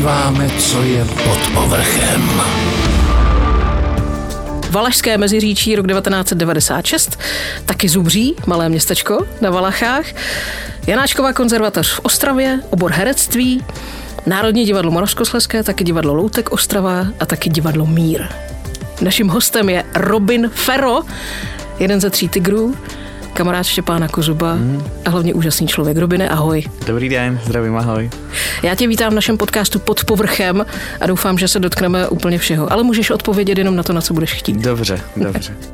odkrýváme, co je pod povrchem. Valašské meziříčí rok 1996, taky Zubří, malé městečko na Valachách, Janáčková konzervatoř v Ostravě, obor herectví, Národní divadlo Moravskoslezské, taky divadlo Loutek Ostrava a taky divadlo Mír. Naším hostem je Robin Ferro, jeden ze tří tigrů, kamarád Štěpána Kozuba mm. a hlavně úžasný člověk. Robine, ahoj. Dobrý den, zdravím, ahoj. Já tě vítám v našem podcastu Pod povrchem a doufám, že se dotkneme úplně všeho, ale můžeš odpovědět jenom na to, na co budeš chtít. Dobře, dobře.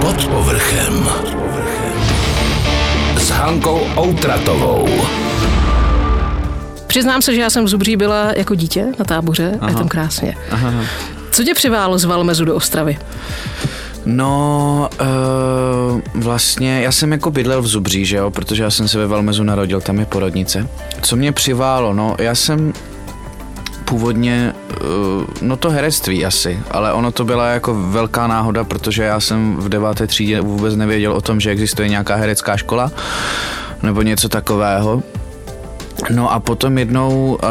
Pod povrchem. S Hankou Outratovou. Přiznám se, že já jsem v Zubří byla jako dítě na táboře Aha. a je tam krásně. Aha. Co tě přiválo z Valmezu do Ostravy? No, uh, vlastně já jsem jako bydlel v Zubří, že jo, protože já jsem se ve Valmezu narodil, tam je porodnice. Co mě přiválo, no, já jsem původně, uh, no to herectví asi, ale ono to byla jako velká náhoda, protože já jsem v deváté třídě vůbec nevěděl o tom, že existuje nějaká herecká škola nebo něco takového. No a potom jednou uh,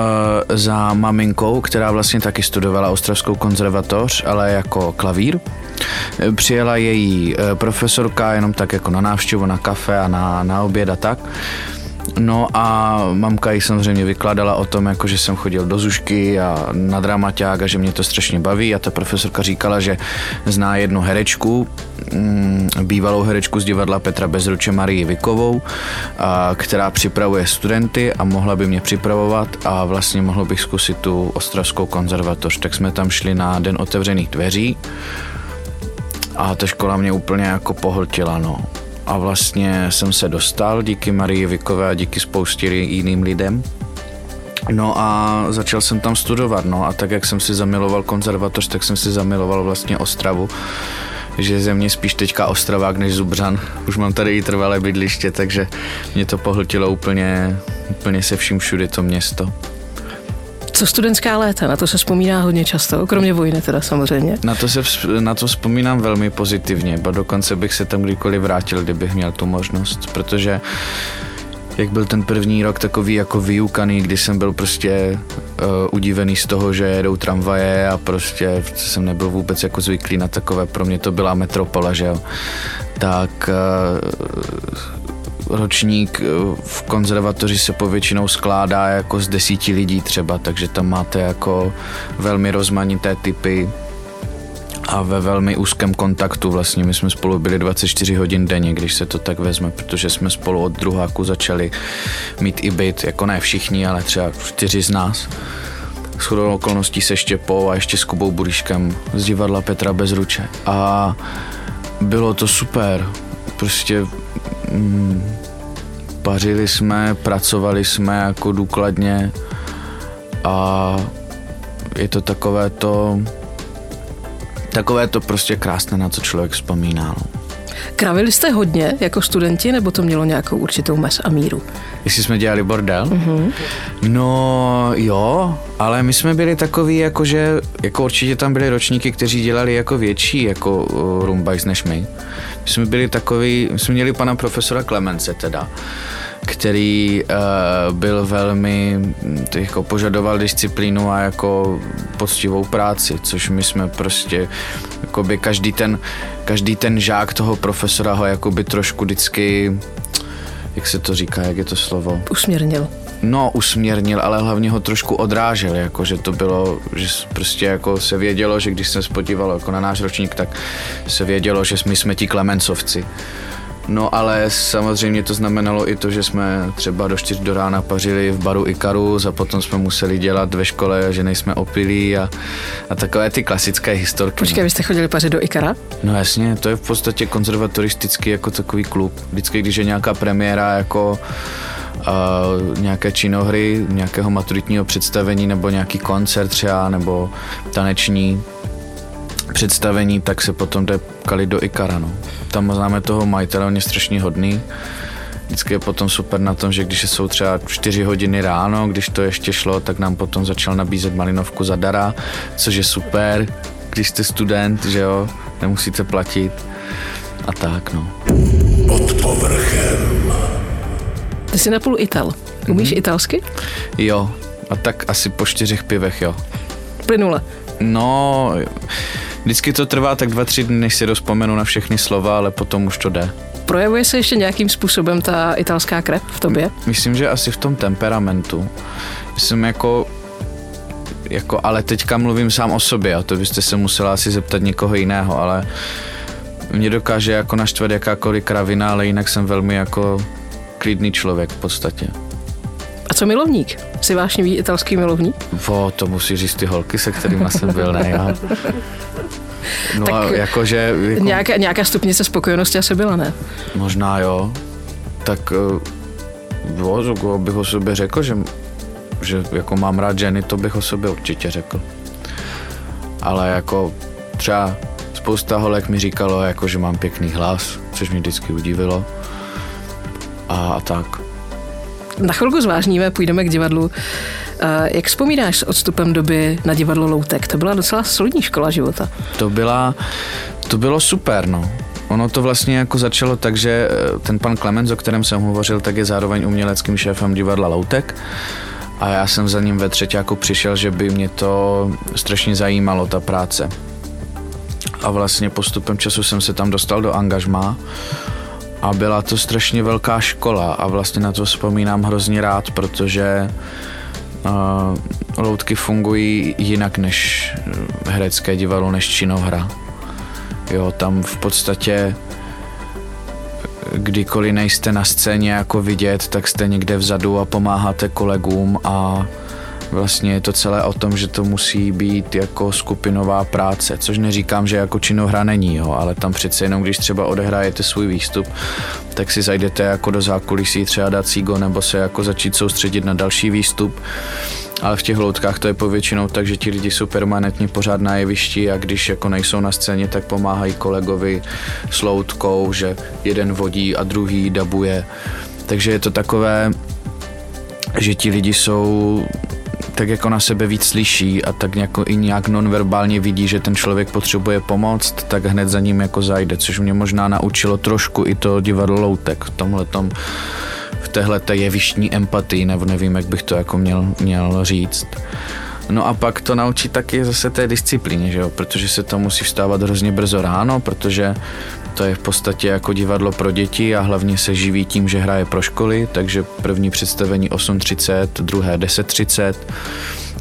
za maminkou, která vlastně taky studovala Ostravskou konzervatoř, ale jako klavír, přijela její uh, profesorka jenom tak jako na návštěvu, na kafe a na, na oběd a tak. No a mamka jí samozřejmě vykládala o tom, jako že jsem chodil do Zušky a na dramaťák a že mě to strašně baví a ta profesorka říkala, že zná jednu herečku, mm, bývalou herečku z divadla Petra Bezruče Marii Vikovou, a, která připravuje studenty a mohla by mě připravovat a vlastně mohlo bych zkusit tu ostravskou konzervatoř. Tak jsme tam šli na den otevřených dveří a ta škola mě úplně jako pohltila, no a vlastně jsem se dostal díky Marii Vikové a díky spoustě jiným lidem. No a začal jsem tam studovat, no a tak jak jsem si zamiloval konzervatoř, tak jsem si zamiloval vlastně Ostravu že ze mě spíš teďka Ostravák než Zubřan. Už mám tady i trvalé bydliště, takže mě to pohltilo úplně, úplně se vším všude to město. Co studentská léta? Na to se vzpomíná hodně často, kromě vojny teda samozřejmě. Na to se na to vzpomínám velmi pozitivně, ba dokonce bych se tam kdykoliv vrátil, kdybych měl tu možnost, protože jak byl ten první rok takový jako vyukaný, kdy jsem byl prostě uh, udivený z toho, že jedou tramvaje a prostě jsem nebyl vůbec jako zvyklý na takové, pro mě to byla metropola, že jo. Tak uh, ročník eh, v konzervatoři se povětšinou skládá jako z desíti lidí třeba, takže tam máte jako velmi rozmanité typy a ve velmi úzkém kontaktu vlastně. My jsme spolu byli 24 hodin denně, když se to tak vezme, protože jsme spolu od druháku začali mít i byt, jako ne všichni, ale třeba čtyři z nás. S chodou okolností se Štěpou a ještě s Kubou Buríškem z divadla Petra Bezruče. A bylo to super. Prostě mm, pařili jsme, pracovali jsme jako důkladně a je to takové to, takové to prostě krásné, na co člověk vzpomíná. No. Kravili jste hodně jako studenti, nebo to mělo nějakou určitou mes a míru? Jestli jsme dělali bordel? Mm-hmm. No jo, ale my jsme byli takový, jako že jako určitě tam byli ročníky, kteří dělali jako větší jako rumbajs než my. My jsme byli takový, my jsme měli pana profesora Klemence teda, který uh, byl velmi, hm, jako požadoval disciplínu a jako poctivou práci, což my jsme prostě, jakoby každý ten, každý ten žák toho profesora ho jakoby trošku vždycky, jak se to říká, jak je to slovo? Usměrnil. No, usměrnil, ale hlavně ho trošku odrážel, jako že to bylo, že prostě jako se vědělo, že když se spodívalo jako na náš ročník, tak se vědělo, že my jsme ti klemencovci. No ale samozřejmě to znamenalo i to, že jsme třeba do 4 do rána pařili v baru Ikarus a potom jsme museli dělat ve škole, že nejsme opilí a, a takové ty klasické historky. Počkej, vy jste chodili pařit do Ikara? No jasně, to je v podstatě konzervatoristický jako takový klub. Vždycky, když je nějaká premiéra jako uh, nějaké činohry, nějakého maturitního představení nebo nějaký koncert třeba, nebo taneční představení, tak se potom jde kali do Ikara. No. Tam známe toho majitele, on je strašně hodný. Vždycky je potom super na tom, že když jsou třeba 4 hodiny ráno, když to ještě šlo, tak nám potom začal nabízet malinovku zadara, což je super, když jste student, že jo, nemusíte platit a tak, no. Pod povrchem. Ty jsi napůl Ital. Umíš italsky? Jo, a tak asi po čtyřech pivech, jo. Plynule. No, vždycky to trvá tak dva, tři dny, než si rozpomenu na všechny slova, ale potom už to jde. Projevuje se ještě nějakým způsobem ta italská krev v tobě? Myslím, že asi v tom temperamentu. Jsem jako jako, ale teďka mluvím sám o sobě a to byste se musela asi zeptat někoho jiného, ale mě dokáže jako naštvat jakákoliv kravina, ale jinak jsem velmi jako klidný člověk v podstatě. A co milovník? Jsi vášnivý italský milovník? O, to musí říct ty holky, se kterými jsem byl, ne já. No tak a jakože... Jako, nějaká, nějaká stupnice spokojenosti asi byla, ne? Možná jo. Tak jo, jako bych o sobě řekl, že, že jako mám rád ženy, to bych o sobě určitě řekl. Ale jako třeba spousta holek mi říkalo, jako, že mám pěkný hlas, což mě vždycky udivilo. A, a tak. Na chvilku zvážníme, půjdeme k divadlu. Jak vzpomínáš s odstupem doby na divadlo Loutek? To byla docela solidní škola života. To byla, to bylo super, no. Ono to vlastně jako začalo tak, že eh, ten pan Klemens, o kterém jsem hovořil, tak je zároveň uměleckým šéfem divadla Loutek. A já jsem za ním ve jako přišel, že by mě to strašně zajímalo, ta práce. A vlastně postupem času jsem se tam dostal do angažmá a byla to strašně velká škola a vlastně na to vzpomínám hrozně rád, protože uh, loutky fungují jinak než herecké divadlo, než činohra. Jo, tam v podstatě kdykoliv nejste na scéně jako vidět, tak jste někde vzadu a pomáháte kolegům a vlastně je to celé o tom, že to musí být jako skupinová práce, což neříkám, že jako činohra není, jo, ale tam přece jenom, když třeba odehrajete svůj výstup, tak si zajdete jako do zákulisí třeba dát sígo nebo se jako začít soustředit na další výstup ale v těch loutkách to je povětšinou tak, že ti lidi jsou permanentně pořád na jevišti a když jako nejsou na scéně, tak pomáhají kolegovi s loutkou, že jeden vodí a druhý dabuje. Takže je to takové, že ti lidi jsou tak jako na sebe víc slyší a tak jako i nějak nonverbálně vidí, že ten člověk potřebuje pomoc, tak hned za ním jako zajde, což mě možná naučilo trošku i to divadlo Loutek v tomhle v téhle jevištní empatii, nebo nevím, jak bych to jako měl, měl říct. No a pak to naučí taky zase té disciplíně, že jo? protože se to musí vstávat hrozně brzo ráno, protože to je v podstatě jako divadlo pro děti a hlavně se živí tím, že hraje pro školy, takže první představení 8.30, druhé 10.30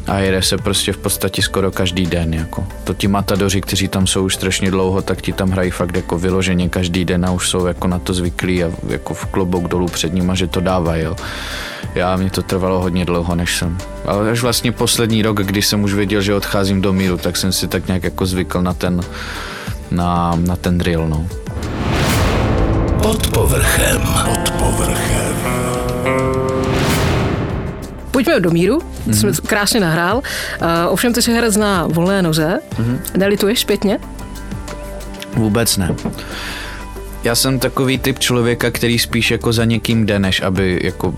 a jede se prostě v podstatě skoro každý den. Jako. To ti matadoři, kteří tam jsou už strašně dlouho, tak ti tam hrají fakt jako vyloženě každý den a už jsou jako na to zvyklí a jako v klobouk dolů před nima, že to dávají. Já, mě to trvalo hodně dlouho, než jsem. Ale až vlastně poslední rok, když jsem už věděl, že odcházím do míru, tak jsem si tak nějak jako zvykl na ten, na, na ten drill. No. Pod povrchem. Pod povrchem. Pojďme do míru, mm-hmm. jsem krásně nahrál. Uh, ovšem ty si herec na volné noze. Mm-hmm. Nelituješ zpětně? Vůbec ne. Já jsem takový typ člověka, který spíš jako za někým jde, než aby jako uh,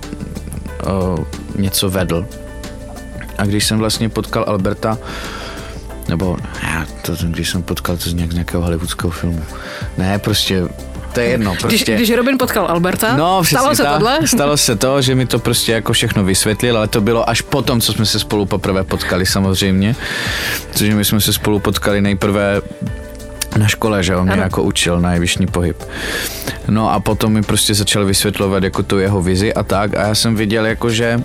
něco vedl. A když jsem vlastně potkal Alberta, nebo já to, když jsem potkal to z nějakého hollywoodského filmu. Ne, prostě to je jedno. Prostě. Když, když Robin potkal Alberta, no, stalo se ta, tohle? Stalo se to, že mi to prostě jako všechno vysvětlil, ale to bylo až potom, co jsme se spolu poprvé potkali samozřejmě. Protože my jsme se spolu potkali nejprve na škole, že on mě ano. jako učil na jevišní pohyb. No a potom mi prostě začal vysvětlovat jako tu jeho vizi a tak a já jsem viděl jako, že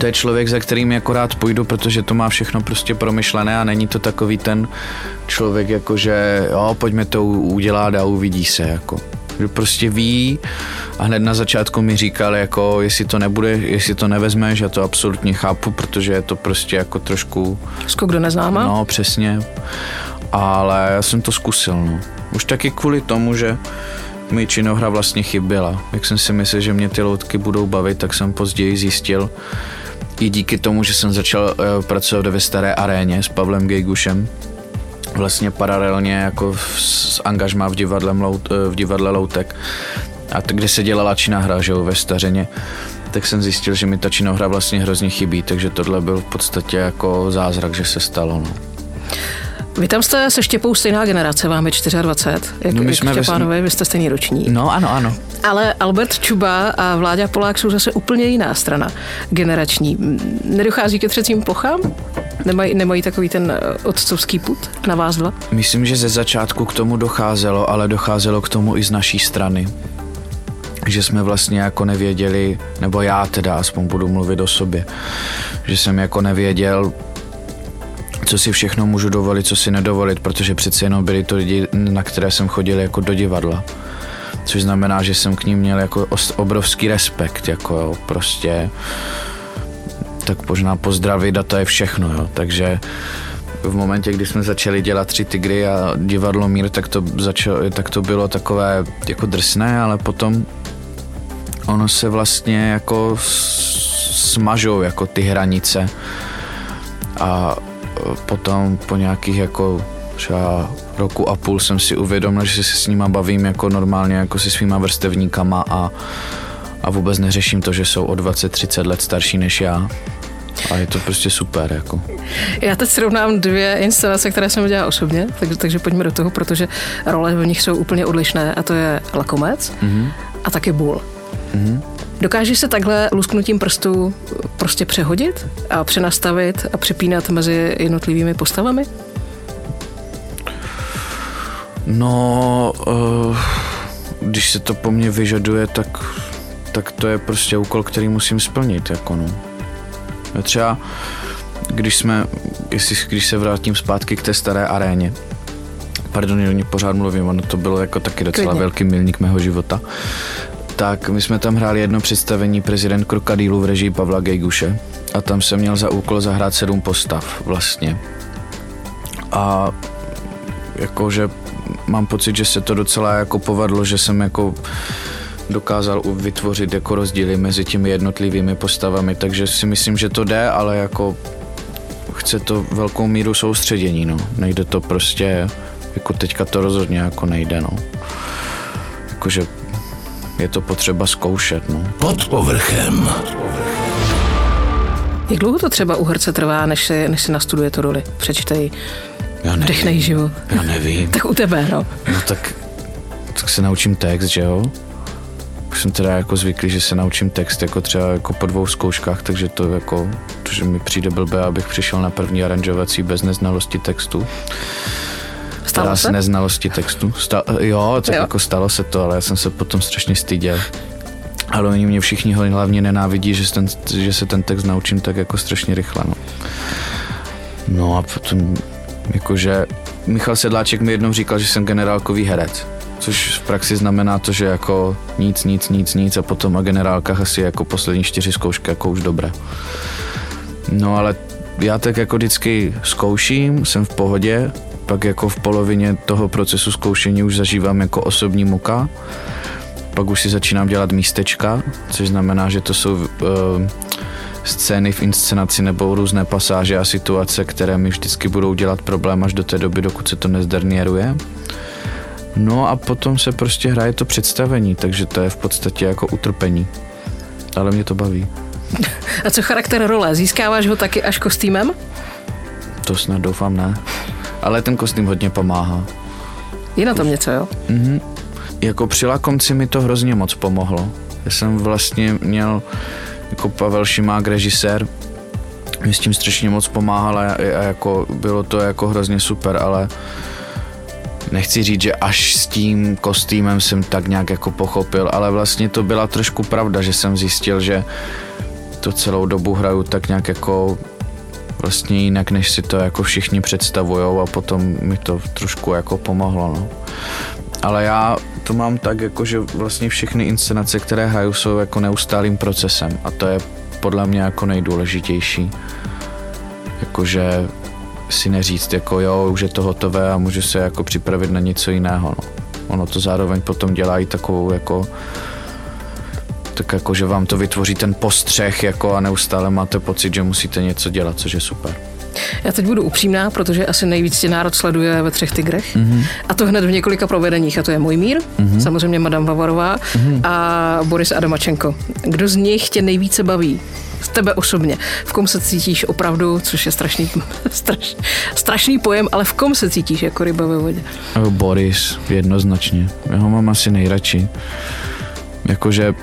to je člověk, za kterým jako rád půjdu, protože to má všechno prostě promyšlené a není to takový ten člověk, jako že jo, pojďme to udělat a uvidí se, jako. Že prostě ví a hned na začátku mi říkal, jako jestli to nebude, jestli to nevezmeš, já to absolutně chápu, protože je to prostě jako trošku... Skok do neznáma? No, přesně. Ale já jsem to zkusil, no. Už taky kvůli tomu, že mi činohra vlastně chyběla. Jak jsem si myslel, že mě ty loutky budou bavit, tak jsem později zjistil, i díky tomu, že jsem začal uh, pracovat ve staré aréně s Pavlem Gejgušem, vlastně paralelně jako s angažmá v divadle, Lout, v divadle Loutek, a t- kde se dělala činohra, že jo, ve stařeně, tak jsem zjistil, že mi ta činohra vlastně hrozně chybí, takže tohle byl v podstatě jako zázrak, že se stalo. No. Vy tam jste se Štěpou stejná generace, vám je 24, jak, No, my jak jsme Štěpánovi, vy jste stejný roční. No ano, ano. Ale Albert Čuba a Vláďa Polák jsou zase úplně jiná strana generační. Nedochází ke třecím pochám? Nemají, nemají takový ten eh, otcovský put na vás dva? Myslím, že ze začátku k tomu docházelo, ale docházelo k tomu i z naší strany. Že jsme vlastně jako nevěděli, nebo já teda aspoň budu mluvit o sobě, že jsem jako nevěděl, co si všechno můžu dovolit, co si nedovolit, protože přece jenom byli to lidi, na které jsem chodil jako do divadla. Což znamená, že jsem k ním měl jako obrovský respekt, jako jo, prostě tak možná pozdravit a to je všechno, jo. Takže v momentě, kdy jsme začali dělat Tři tygry a divadlo Mír, tak to, začalo, tak to bylo takové jako drsné, ale potom ono se vlastně jako smažou jako ty hranice a potom po nějakých jako třeba roku a půl jsem si uvědomil, že se s nima bavím jako normálně jako se svýma vrstevníkama a, a vůbec neřeším to, že jsou o 20-30 let starší než já. A je to prostě super, jako. Já teď srovnám dvě inscenace, které jsem udělala osobně, takže, takže pojďme do toho, protože role v nich jsou úplně odlišné a to je Lakomec mm-hmm. a taky Bull. Mm-hmm. Dokážeš se takhle lusknutím prstů prostě přehodit a přenastavit a přepínat mezi jednotlivými postavami? No, uh, když se to po mně vyžaduje, tak, tak to je prostě úkol, který musím splnit, jako no. Já třeba, když jsme, jestli, když se vrátím zpátky k té staré aréně, pardon, o ní pořád mluvím, ono to bylo jako taky docela Klidně. velký milník mého života, tak my jsme tam hráli jedno představení prezident Krokodýlu v režii Pavla Gejguše a tam jsem měl za úkol zahrát sedm postav vlastně. A jakože mám pocit, že se to docela jako povedlo, že jsem jako dokázal vytvořit jako rozdíly mezi těmi jednotlivými postavami, takže si myslím, že to jde, ale jako chce to velkou míru soustředění, no. Nejde to prostě, jako teďka to rozhodně jako nejde, no. Jakože je to potřeba zkoušet, no. Pod povrchem. Jak dlouho to třeba u herce trvá, než si, než si nastuduje tu roli? Přečtej, Já vdechnej život. Já nevím. Tak u tebe, no. No tak, tak se naučím text, že jo? Už jsem teda jako zvyklý, že se naučím text jako třeba jako po dvou zkouškách, takže to jako, to, že mi přijde blbé, abych přišel na první aranžovací bez neznalosti textu. Stalo Teda se? s neznalosti textu. Sta- jo, tak Jo. jako stalo se to, ale já jsem se potom strašně styděl. Ale oni mě všichni hlavně nenávidí, že, se ten, že se ten text naučím tak jako strašně rychle. No, no a potom jakože Michal Sedláček mi jednou říkal, že jsem generálkový herec. Což v praxi znamená to, že jako nic, nic, nic, nic a potom a generálkách asi jako poslední čtyři zkoušky jako už dobré. No ale já tak jako vždycky zkouším, jsem v pohodě, pak jako v polovině toho procesu zkoušení už zažívám jako osobní muka, pak už si začínám dělat místečka, což znamená, že to jsou uh, scény v inscenaci nebo různé pasáže a situace, které mi vždycky budou dělat problém až do té doby, dokud se to nezdernieruje. No a potom se prostě hraje to představení, takže to je v podstatě jako utrpení. Ale mě to baví. A co charakter role? Získáváš ho taky až kostýmem? To snad doufám ne. Ale ten kostým hodně pomáhá. Je na tom něco, jo? Jako při lakomci mi to hrozně moc pomohlo. Já jsem vlastně měl jako Pavel Šimák, režisér, mi s tím strašně moc pomáhal a, a jako bylo to jako hrozně super, ale nechci říct, že až s tím kostýmem jsem tak nějak jako pochopil, ale vlastně to byla trošku pravda, že jsem zjistil, že to celou dobu hraju tak nějak jako vlastně jinak, než si to jako všichni představujou a potom mi to trošku jako pomohlo, no. Ale já to mám tak, jako že vlastně všechny inscenace, které hraju, jsou jako neustálým procesem a to je podle mě jako nejdůležitější. Jakože si neříct, jako jo, už je to hotové a můžu se jako připravit na něco jiného. No. Ono to zároveň potom dělá i takovou jako tak jako, že vám to vytvoří ten postřeh jako a neustále máte pocit, že musíte něco dělat, což je super. Já teď budu upřímná, protože asi nejvíc tě národ sleduje ve třech tigrech. Mm-hmm. A to hned v několika provedeních. A to je Můj mír, mm-hmm. samozřejmě Madame Vavarová mm-hmm. a Boris Adamačenko. Kdo z nich tě nejvíce baví? z tebe osobně. V kom se cítíš opravdu, což je strašný, straš, strašný pojem, ale v kom se cítíš jako ryba ve vodě? Boris, jednoznačně. Já ho mám asi nejradši. Jakože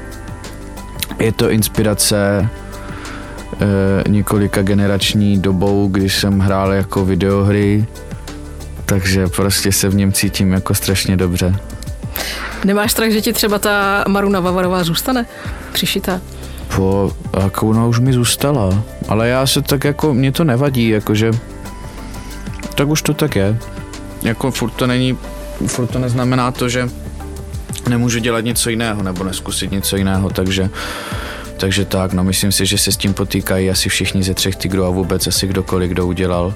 je to inspirace e, několika generační dobou, když jsem hrál jako videohry, takže prostě se v něm cítím jako strašně dobře. Nemáš strach, že ti třeba ta Maruna Vavarová zůstane přišitá? Po, jako ona už mi zůstala, ale já se tak jako, mě to nevadí, jakože, tak už to tak je. Jako furt to není, furt to neznamená to, že nemůžu dělat něco jiného nebo neskusit něco jiného, takže takže tak, no myslím si, že se s tím potýkají asi všichni ze třech tigrů a vůbec asi kdokoliv, kdo udělal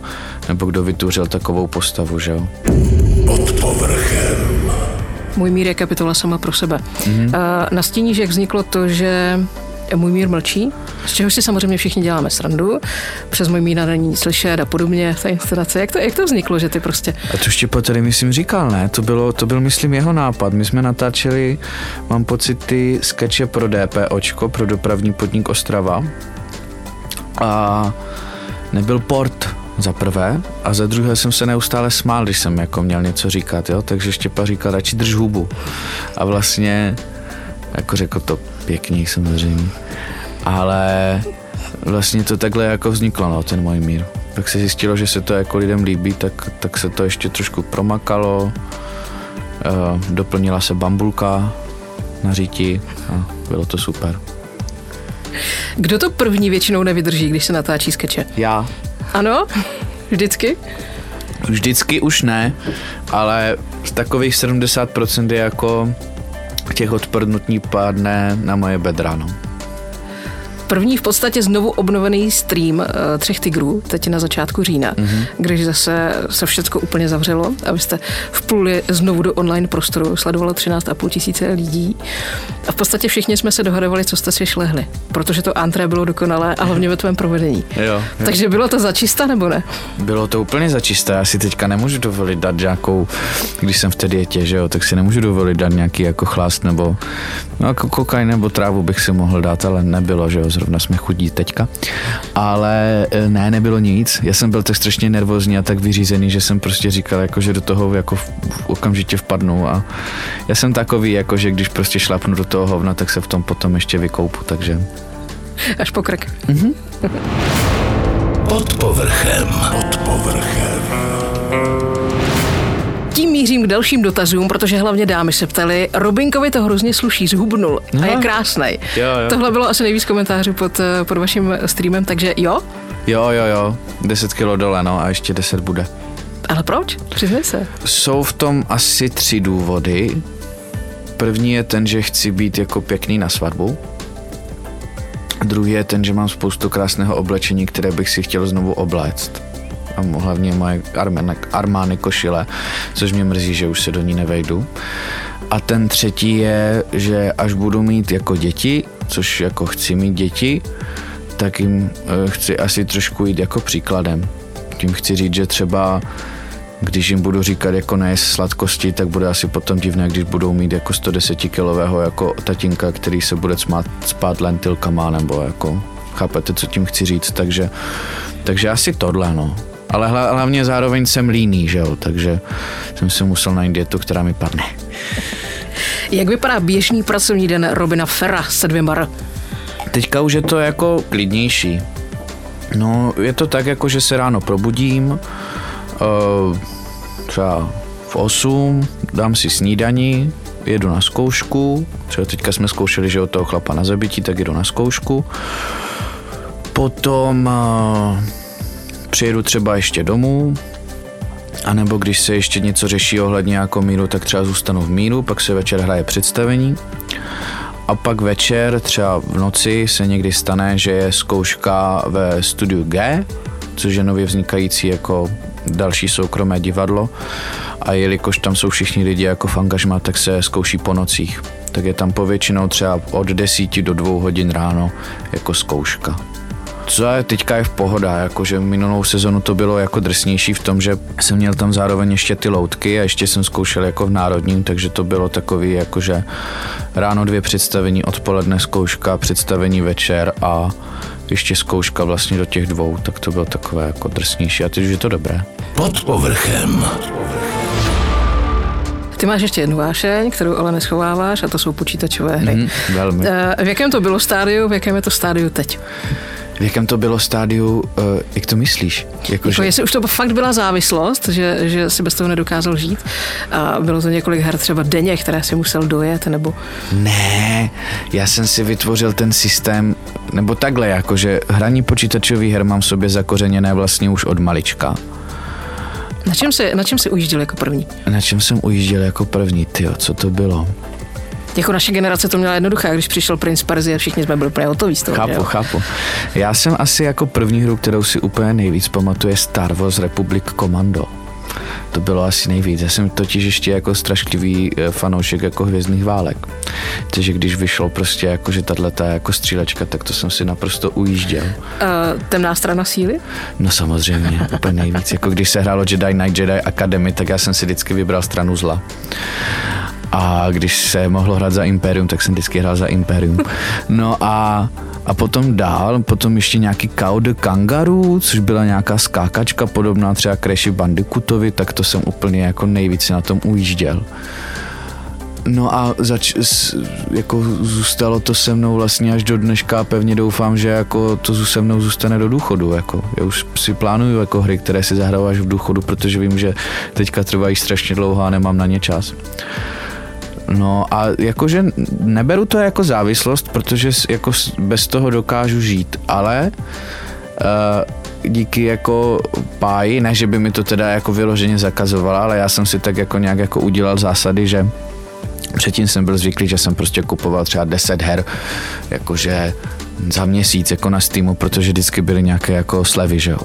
nebo kdo vytvořil takovou postavu, že jo. Pod povrchem. Můj mír je kapitola sama pro sebe. Mm-hmm. Nastíníš, jak vzniklo to, že můj mír mlčí, z čehož si samozřejmě všichni děláme srandu, přes můj mír není slyšet a podobně, ta instalace. Jak to, jak to vzniklo, že ty prostě... A to Štěpa tady, myslím, říkal, ne? To, bylo, to byl, myslím, jeho nápad. My jsme natáčeli, mám pocit, ty skeče pro DPOčko, pro dopravní podnik Ostrava. A nebyl port za prvé a za druhé jsem se neustále smál, když jsem jako měl něco říkat, jo? takže Štěpa říkal, radši drž hubu. A vlastně, jako řekl to pěkně samozřejmě, ale vlastně to takhle jako vzniklo, no, ten můj mír. Pak se zjistilo, že se to jako lidem líbí, tak, tak se to ještě trošku promakalo, uh, doplnila se bambulka na říti a bylo to super. Kdo to první většinou nevydrží, když se natáčí skeče? Já. Ano? Vždycky? Vždycky už ne, ale z takových 70% je jako těch odprdnutí padne na moje bedra, no první v podstatě znovu obnovený stream uh, Třech tigrů, teď na začátku října, mm-hmm. když zase se všechno úplně zavřelo a vy jste vpluli znovu do online prostoru, sledovalo 13,5 tisíce lidí a v podstatě všichni jsme se dohadovali, co jste si šlehli, protože to antré bylo dokonalé a hlavně ve tvém provedení. Jo, jo. Takže bylo to začista nebo ne? Bylo to úplně začisté, já si teďka nemůžu dovolit dát nějakou, když jsem v té dietě, že jo, tak si nemůžu dovolit dát nějaký jako chlást nebo no, jako kokain nebo trávu bych si mohl dát, ale nebylo, že jo, zrovna jsme chudí teďka. Ale e, ne, nebylo nic. Já jsem byl tak strašně nervózní a tak vyřízený, že jsem prostě říkal, jako, že do toho jako v, v okamžitě vpadnu a já jsem takový, jako, že když prostě šlapnu do toho hovna, tak se v tom potom ještě vykoupu, takže... Až po krk. Mhm. Pod povrchem. Pod povrchem mířím k dalším dotazům, protože hlavně dámy se ptali. Robinkovi to hrozně sluší, zhubnul no. a je krásný. Tohle bylo asi nejvíc komentářů pod, eh, pod vaším streamem, takže jo? Jo, jo, jo. 10 kilo dole, no a ještě 10 bude. Ale proč? Přiznej se. Jsou v tom asi tři důvody. První je ten, že chci být jako pěkný na svatbu. Druhý je ten, že mám spoustu krásného oblečení, které bych si chtěl znovu obléct a hlavně moje armány košile, což mě mrzí, že už se do ní nevejdu. A ten třetí je, že až budu mít jako děti, což jako chci mít děti, tak jim eh, chci asi trošku jít jako příkladem. Tím chci říct, že třeba když jim budu říkat jako ne sladkosti, tak bude asi potom divné, když budou mít jako 110 kilového jako tatinka, který se bude smát, spát lentilkama, nebo jako chápete, co tím chci říct, takže, takže asi tohle, no ale hlavně zároveň jsem líný, že jo, takže jsem si musel najít dietu, která mi padne. Jak vypadá běžný pracovní den Robina Ferra se dvěma R? Teďka už je to jako klidnější. No, je to tak, jako že se ráno probudím, uh, třeba v 8, dám si snídaní, jedu na zkoušku, třeba teďka jsme zkoušeli, že od toho chlapa na zabití, tak jedu na zkoušku. Potom uh, přijedu třeba ještě domů, a nebo když se ještě něco řeší ohledně jako míru, tak třeba zůstanu v míru, pak se večer hraje představení. A pak večer, třeba v noci, se někdy stane, že je zkouška ve studiu G, což je nově vznikající jako další soukromé divadlo. A jelikož tam jsou všichni lidi jako v angažma, tak se zkouší po nocích. Tak je tam povětšinou třeba od 10 do 2 hodin ráno jako zkouška co je teďka je v pohoda, jakože minulou sezonu to bylo jako drsnější v tom, že jsem měl tam zároveň ještě ty loutky a ještě jsem zkoušel jako v národním, takže to bylo takový jakože ráno dvě představení, odpoledne zkouška, představení večer a ještě zkouška vlastně do těch dvou, tak to bylo takové jako drsnější a teď už je to dobré. Pod povrchem. Ty máš ještě jednu vášeň, kterou ale neschováváš a to jsou počítačové hry. Mm, velmi. Eh, V jakém to bylo stádiu, v jakém je to stádiu teď? V jakém to bylo stádiu, uh, jak to myslíš? Jako, Jako jestli už to fakt byla závislost, že, že si bez toho nedokázal žít a bylo to několik her třeba denně, které si musel dojet, nebo Ne, já jsem si vytvořil ten systém, nebo takhle, jakože hraní počítačových her mám v sobě zakořeněné vlastně už od malička. na čem si, na čem si ujížděl jako první? Na čem jsem ujížděl jako první, tyjo, co to bylo? Jako naše generace to měla jednoduché, když přišel Prince Perzie, všichni jsme byli úplně hotoví z toho. Chápu, jo? chápu. Já jsem asi jako první hru, kterou si úplně nejvíc pamatuje Star Wars Republic Commando. To bylo asi nejvíc. Já jsem totiž ještě jako strašlivý eh, fanoušek jako hvězdných válek. Takže když vyšlo prostě jako, že tato jako střílečka, tak to jsem si naprosto ujížděl. Uh, temná strana síly? No samozřejmě, úplně nejvíc. Jako když se hrálo Jedi Knight Jedi Academy, tak já jsem si vždycky vybral stranu zla. A když se mohlo hrát za Imperium, tak jsem vždycky hrál za Imperium. No a, a potom dál, potom ještě nějaký Cow de Kangaroo, což byla nějaká skákačka podobná třeba Crashy Bandicootovi, tak to jsem úplně jako nejvíc na tom ujížděl. No a zač, jako zůstalo to se mnou vlastně až do dneška a pevně doufám, že jako to se mnou zůstane do důchodu. Jako. Já už si plánuju jako hry, které si zahraju až v důchodu, protože vím, že teďka trvají strašně dlouho a nemám na ně čas. No a jakože neberu to jako závislost, protože jako bez toho dokážu žít, ale uh, díky jako páji, ne, že by mi to teda jako vyloženě zakazovala, ale já jsem si tak jako nějak jako udělal zásady, že Předtím jsem byl zvyklý, že jsem prostě kupoval třeba 10 her, jakože za měsíc jako na Steamu, protože vždycky byly nějaké jako slevy, že jo.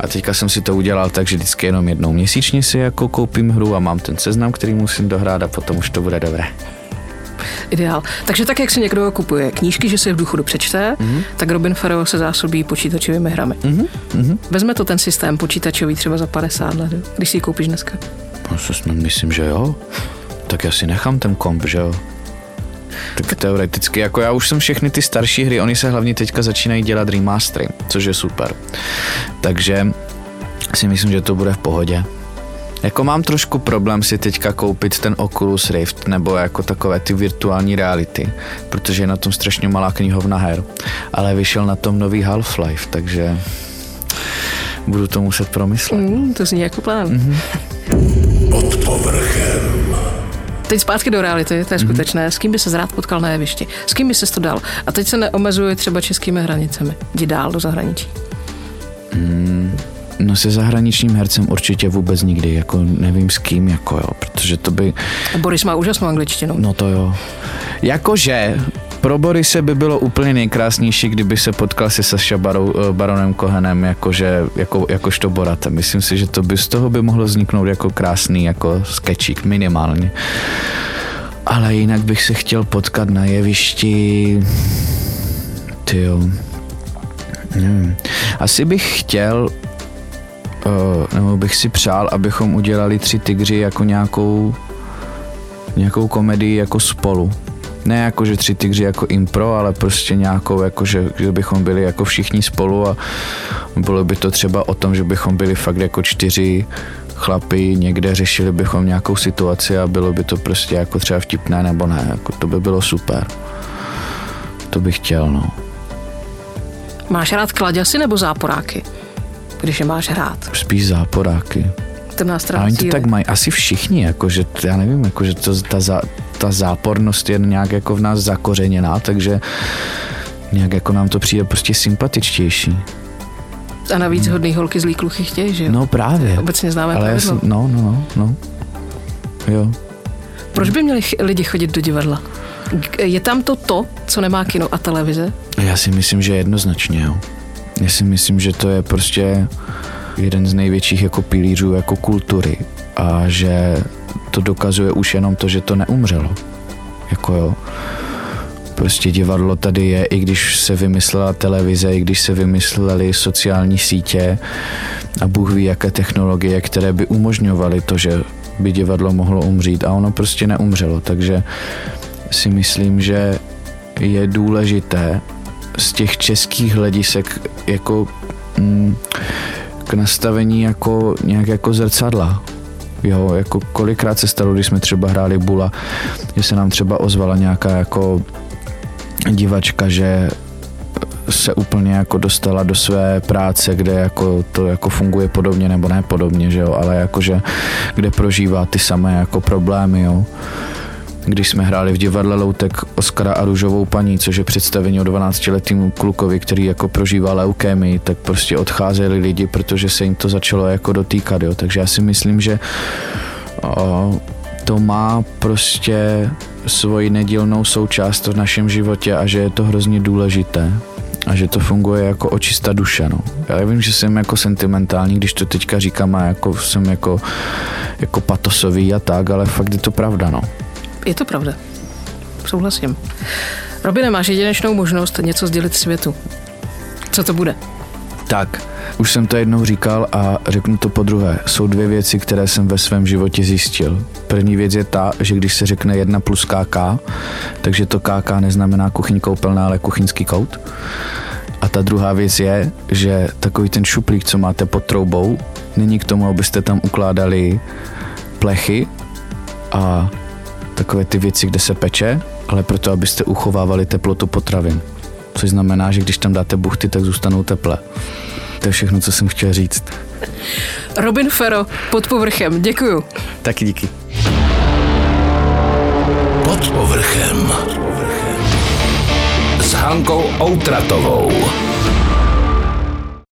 A teďka jsem si to udělal tak, že vždycky jenom jednou měsíčně si jako koupím hru a mám ten seznam, který musím dohrát a potom už to bude dobré. Ideál. Takže tak, jak si někdo kupuje knížky, že si je v důchodu přečte, Mhm. mm-hmm. tak Robin Farrow se zásobí počítačovými hrami. Mhm, Mm-hmm. Vezme to ten systém počítačový třeba za 50 let, když si ji koupíš dneska. No, myslím, že jo. Tak já si nechám ten komp, že jo. Tak teoreticky, jako já už jsem všechny ty starší hry, oni se hlavně teďka začínají dělat remastery, což je super. Takže si myslím, že to bude v pohodě. Jako mám trošku problém si teďka koupit ten Oculus Rift nebo jako takové ty virtuální reality, protože je na tom strašně malá knihovna her. Ale vyšel na tom nový Half-Life, takže budu to muset promyslet. Mm, to zní jako plán. Mhm. Mm-hmm. Pod povrchem. Teď zpátky do reality, Mhm. to je skutečné. S kým by se rád potkal na jevišti? S kým by se to dal? A teď se neomezuje třeba českými hranicemi. Jdi dál do zahraničí. No se zahraničním hercem určitě vůbec nikdy, jako nevím s kým, jako jo, protože to by, A Boris má úžasnou angličtinu. no to jo. Jakože pro Borise by bylo úplně nejkrásnější, kdyby se potkal se Saša Barou, eh, Baronem Kohenem, jakože, jako, jakožto Borata. Myslím si, že to by z toho by mohlo vzniknout jako krásný jako sketchík minimálně. Ale jinak bych se chtěl potkat na jevišti, tyjo, nevím. Asi bych chtěl uh, nebo bych si přál, abychom udělali tři tygři jako nějakou nějakou komedii jako spolu. Ne jako, že tři tygři jako impro, ale prostě nějakou, jako, že, že bychom byli jako všichni spolu a bylo by to třeba o tom, že bychom byli fakt jako čtyři chlapi, někde řešili bychom nějakou situaci a bylo by to prostě jako třeba vtipné nebo ne, jako to by bylo super. To bych chtěl, no. Máš rád kladěsy nebo záporáky? Když je máš hrát. Spíš záporáky. A oni to tak mají asi všichni, jakože já nevím, jakože to, ta, za, ta zápornost je nějak jako v nás zakořeněná, takže nějak jako nám to přijde prostě sympatičtější. A navíc hodný holky zlý kluchy chtějí, že jo? No právě. Obecně známé Ale pravidlo. jsem, no, no, no, no. Jo. Proč by měli ch- lidi chodit do divadla? Je tam to to, co nemá kino a televize? Já si myslím, že jednoznačně, jo. Já si myslím, že to je prostě jeden z největších jako pilířů jako kultury a že to dokazuje už jenom to, že to neumřelo. Jako jo. Prostě divadlo tady je, i když se vymyslela televize, i když se vymyslely sociální sítě a Bůh ví, jaké technologie, které by umožňovaly to, že by divadlo mohlo umřít a ono prostě neumřelo. Takže si myslím, že je důležité z těch českých hledisek jako mm, k nastavení jako nějak jako zrcadla. Jo, jako kolikrát se stalo, když jsme třeba hráli Bula, že se nám třeba ozvala nějaká jako divačka, že se úplně jako dostala do své práce, kde jako to jako funguje podobně, nebo ne podobně, že jo, ale jakože kde prožívá ty samé jako problémy, jo. Když jsme hráli v divadle Loutek Oskara a Růžovou paní, což je představení o 12-letým klukovi, který jako prožívá leukémii, tak prostě odcházeli lidi, protože se jim to začalo jako dotýkat, jo. Takže já si myslím, že o, to má prostě svoji nedílnou součást v našem životě a že je to hrozně důležité a že to funguje jako očista duše. No. Já vím, že jsem jako sentimentální, když to teďka říkám a jako jsem jako, jako patosový a tak, ale fakt je to pravda. No. Je to pravda. Souhlasím. Robine, máš jedinečnou možnost něco sdělit světu. Co to bude? Tak, už jsem to jednou říkal a řeknu to po druhé. Jsou dvě věci, které jsem ve svém životě zjistil. První věc je ta, že když se řekne jedna plus KK, takže to KK neznamená kuchyň koupelná, ale kuchyňský kout. A ta druhá věc je, že takový ten šuplík, co máte pod troubou, není k tomu, abyste tam ukládali plechy a takové ty věci, kde se peče, ale proto, abyste uchovávali teplotu potravin. Což znamená, že když tam dáte buchty, tak zůstanou teple. To je všechno, co jsem chtěl říct. Robin Fero, pod povrchem. Děkuju. Taky díky. Pod povrchem. S Hankou Outratovou.